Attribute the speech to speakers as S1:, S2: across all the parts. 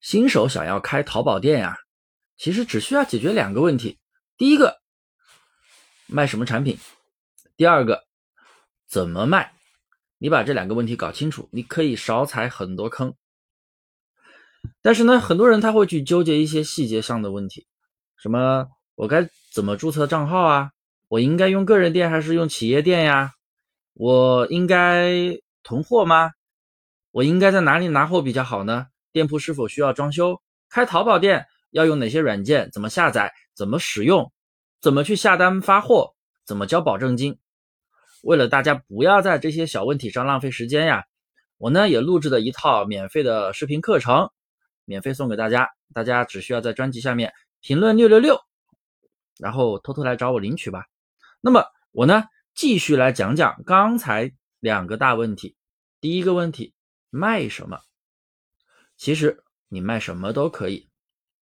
S1: 新手想要开淘宝店呀，其实只需要解决两个问题：第一个，卖什么产品；第二个，怎么卖。你把这两个问题搞清楚，你可以少踩很多坑。但是呢，很多人他会去纠结一些细节上的问题，什么我该怎么注册账号啊？我应该用个人店还是用企业店呀？我应该囤货吗？我应该在哪里拿货比较好呢？店铺是否需要装修？开淘宝店要用哪些软件？怎么下载？怎么使用？怎么去下单发货？怎么交保证金？为了大家不要在这些小问题上浪费时间呀，我呢也录制了一套免费的视频课程，免费送给大家。大家只需要在专辑下面评论六六六，然后偷偷来找我领取吧。那么我呢继续来讲讲刚才两个大问题。第一个问题，卖什么？其实你卖什么都可以，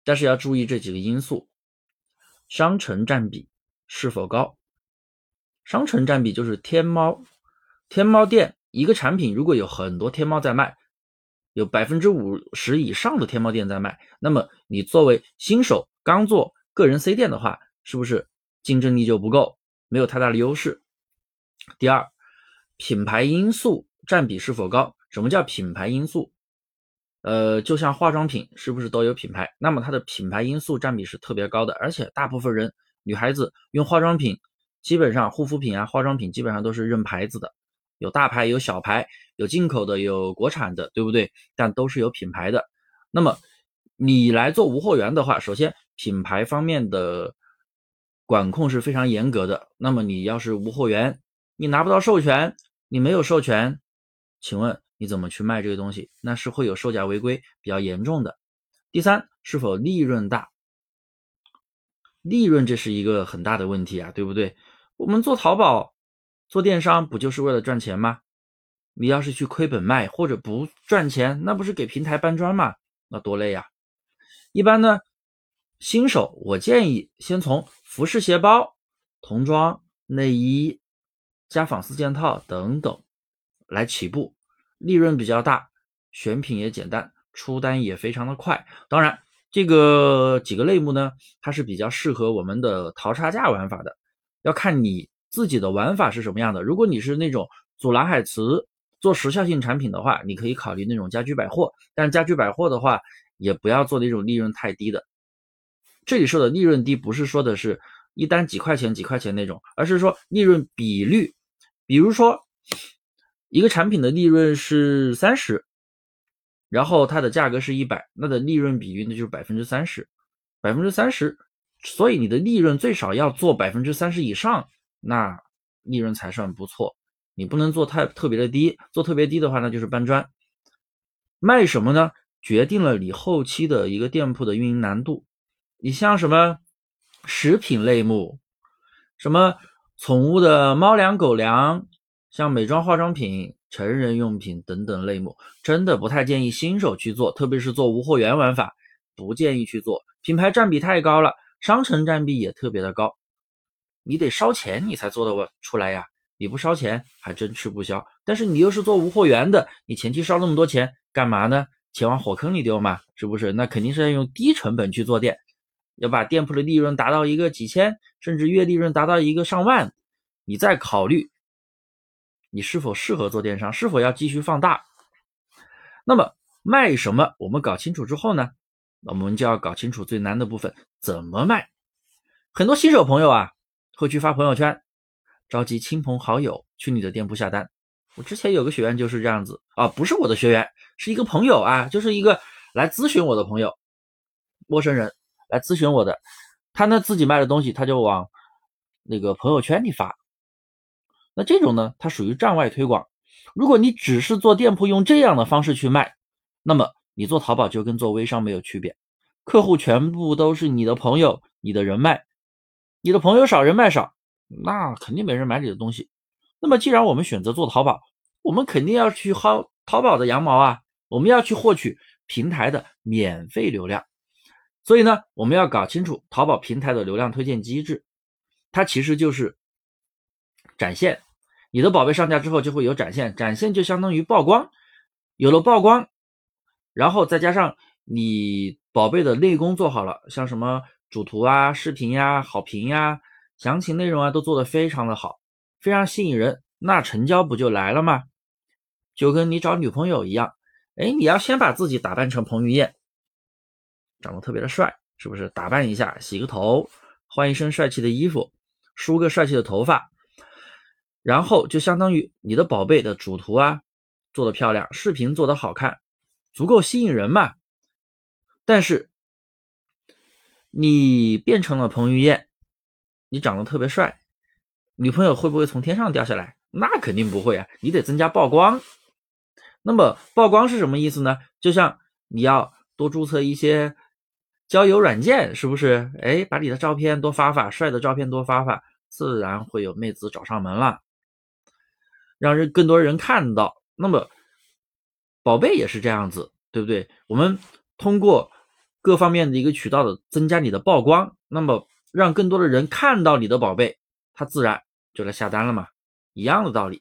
S1: 但是要注意这几个因素：商城占比是否高。商城占比就是天猫，天猫店一个产品如果有很多天猫在卖，有百分之五十以上的天猫店在卖，那么你作为新手刚做个人 C 店的话，是不是竞争力就不够，没有太大的优势？第二，品牌因素占比是否高？什么叫品牌因素？呃，就像化妆品是不是都有品牌？那么它的品牌因素占比是特别高的，而且大部分人女孩子用化妆品，基本上护肤品啊、化妆品基本上都是认牌子的，有大牌有小牌，有进口的有国产的，对不对？但都是有品牌的。那么你来做无货源的话，首先品牌方面的管控是非常严格的。那么你要是无货源，你拿不到授权，你没有授权，请问？你怎么去卖这个东西？那是会有售假违规比较严重的。第三，是否利润大？利润这是一个很大的问题啊，对不对？我们做淘宝、做电商不就是为了赚钱吗？你要是去亏本卖或者不赚钱，那不是给平台搬砖吗？那多累呀！一般呢，新手我建议先从服饰、鞋包、童装、内衣、加纺丝件套等等来起步。利润比较大，选品也简单，出单也非常的快。当然，这个几个类目呢，它是比较适合我们的淘差价玩法的，要看你自己的玩法是什么样的。如果你是那种组蓝海词做时效性产品的话，你可以考虑那种家居百货。但家居百货的话，也不要做那种利润太低的。这里说的利润低，不是说的是一单几块钱几块钱那种，而是说利润比率，比如说。一个产品的利润是三十，然后它的价格是一百，那的利润比率那就是百分之三十，百分之三十，所以你的利润最少要做百分之三十以上，那利润才算不错。你不能做太特别的低，做特别低的话，那就是搬砖。卖什么呢？决定了你后期的一个店铺的运营难度。你像什么食品类目，什么宠物的猫粮、狗粮。像美妆、化妆品、成人用品等等类目，真的不太建议新手去做，特别是做无货源玩法，不建议去做。品牌占比太高了，商城占比也特别的高，你得烧钱你才做得出来呀。你不烧钱还真吃不消。但是你又是做无货源的，你前期烧那么多钱干嘛呢？钱往火坑里丢嘛，是不是？那肯定是要用低成本去做店，要把店铺的利润达到一个几千，甚至月利润达到一个上万，你再考虑。你是否适合做电商？是否要继续放大？那么卖什么？我们搞清楚之后呢？我们就要搞清楚最难的部分，怎么卖？很多新手朋友啊，会去发朋友圈，召集亲朋好友去你的店铺下单。我之前有个学员就是这样子啊，不是我的学员，是一个朋友啊，就是一个来咨询我的朋友，陌生人来咨询我的，他呢自己卖的东西，他就往那个朋友圈里发。那这种呢，它属于站外推广。如果你只是做店铺，用这样的方式去卖，那么你做淘宝就跟做微商没有区别。客户全部都是你的朋友、你的人脉，你的朋友少，人脉少，那肯定没人买你的东西。那么既然我们选择做淘宝，我们肯定要去薅淘宝的羊毛啊，我们要去获取平台的免费流量。所以呢，我们要搞清楚淘宝平台的流量推荐机制，它其实就是。展现你的宝贝上架之后就会有展现，展现就相当于曝光，有了曝光，然后再加上你宝贝的内功做好了，像什么主图啊、视频呀、好评呀、详情内容啊，都做得非常的好，非常吸引人，那成交不就来了吗？就跟你找女朋友一样，哎，你要先把自己打扮成彭于晏，长得特别的帅，是不是？打扮一下，洗个头，换一身帅气的衣服，梳个帅气的头发。然后就相当于你的宝贝的主图啊做的漂亮，视频做的好看，足够吸引人嘛。但是你变成了彭于晏，你长得特别帅，女朋友会不会从天上掉下来？那肯定不会啊，你得增加曝光。那么曝光是什么意思呢？就像你要多注册一些交友软件，是不是？哎，把你的照片多发发，帅的照片多发发，自然会有妹子找上门了。让人更多人看到，那么宝贝也是这样子，对不对？我们通过各方面的一个渠道的增加你的曝光，那么让更多的人看到你的宝贝，他自然就来下单了嘛，一样的道理。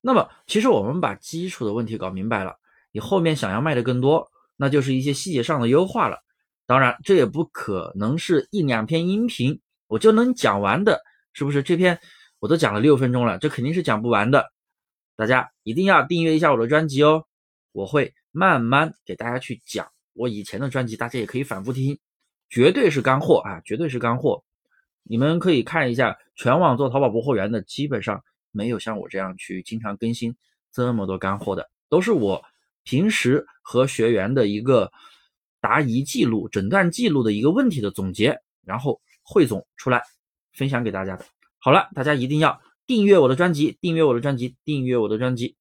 S1: 那么其实我们把基础的问题搞明白了，你后面想要卖的更多，那就是一些细节上的优化了。当然，这也不可能是一两篇音频我就能讲完的，是不是？这篇我都讲了六分钟了，这肯定是讲不完的。大家一定要订阅一下我的专辑哦，我会慢慢给大家去讲我以前的专辑，大家也可以反复听，绝对是干货啊，绝对是干货。你们可以看一下全网做淘宝博货员的，基本上没有像我这样去经常更新这么多干货的，都是我平时和学员的一个答疑记录、诊断记录的一个问题的总结，然后汇总出来分享给大家的。好了，大家一定要。订阅我的专辑，订阅我的专辑，订阅我的专辑。